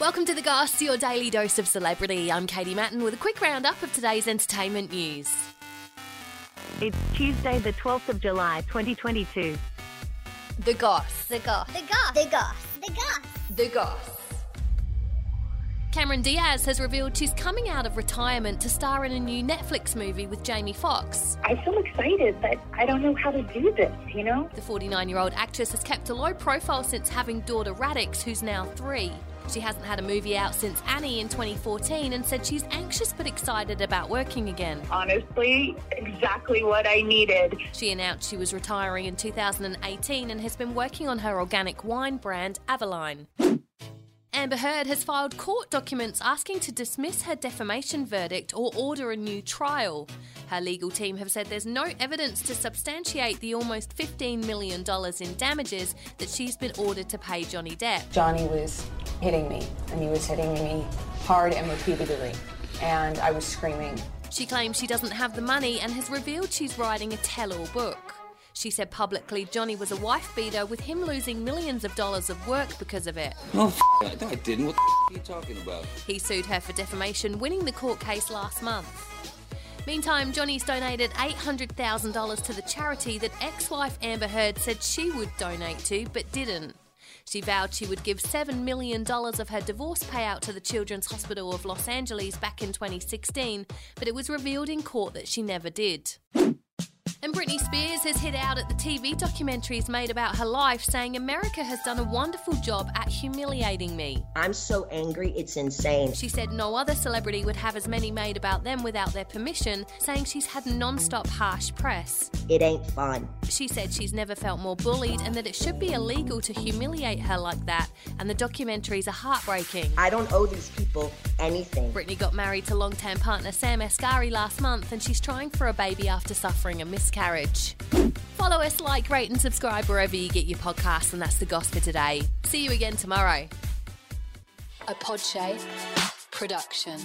Welcome to The Goss, your daily dose of celebrity. I'm Katie Mattin with a quick roundup of today's entertainment news. It's Tuesday, the 12th of July, 2022. The Goss. The goss. The goss. The goss. The goss. The Goss. Cameron Diaz has revealed she's coming out of retirement to star in a new Netflix movie with Jamie Foxx. I feel excited, but I don't know how to do this, you know? The 49 year old actress has kept a low profile since having daughter Raddix, who's now three. She hasn't had a movie out since Annie in 2014 and said she's anxious but excited about working again. Honestly, exactly what I needed. She announced she was retiring in 2018 and has been working on her organic wine brand, Avaline. Amber Heard has filed court documents asking to dismiss her defamation verdict or order a new trial. Her legal team have said there's no evidence to substantiate the almost $15 million in damages that she's been ordered to pay Johnny Depp. Johnny was hitting me, and he was hitting me hard and repeatedly, and I was screaming. She claims she doesn't have the money and has revealed she's writing a tell all book. She said publicly Johnny was a wife beater with him losing millions of dollars of work because of it. Oh, f- I didn't. What the f- are you talking about? He sued her for defamation, winning the court case last month. Meantime, Johnny's donated $800,000 to the charity that ex wife Amber Heard said she would donate to but didn't. She vowed she would give $7 million of her divorce payout to the Children's Hospital of Los Angeles back in 2016, but it was revealed in court that she never did. And Britney Spears has hit out at the TV documentaries made about her life, saying America has done a wonderful job at humiliating me. I'm so angry, it's insane. She said no other celebrity would have as many made about them without their permission, saying she's had non stop harsh press. It ain't fun. She said she's never felt more bullied and that it should be illegal to humiliate her like that, and the documentaries are heartbreaking. I don't owe these people anything. Britney got married to long term partner Sam Asghari last month, and she's trying for a baby after suffering a miscarriage. Follow us, like, rate, and subscribe wherever you get your podcasts, and that's the gospel today. See you again tomorrow. A Podshape production.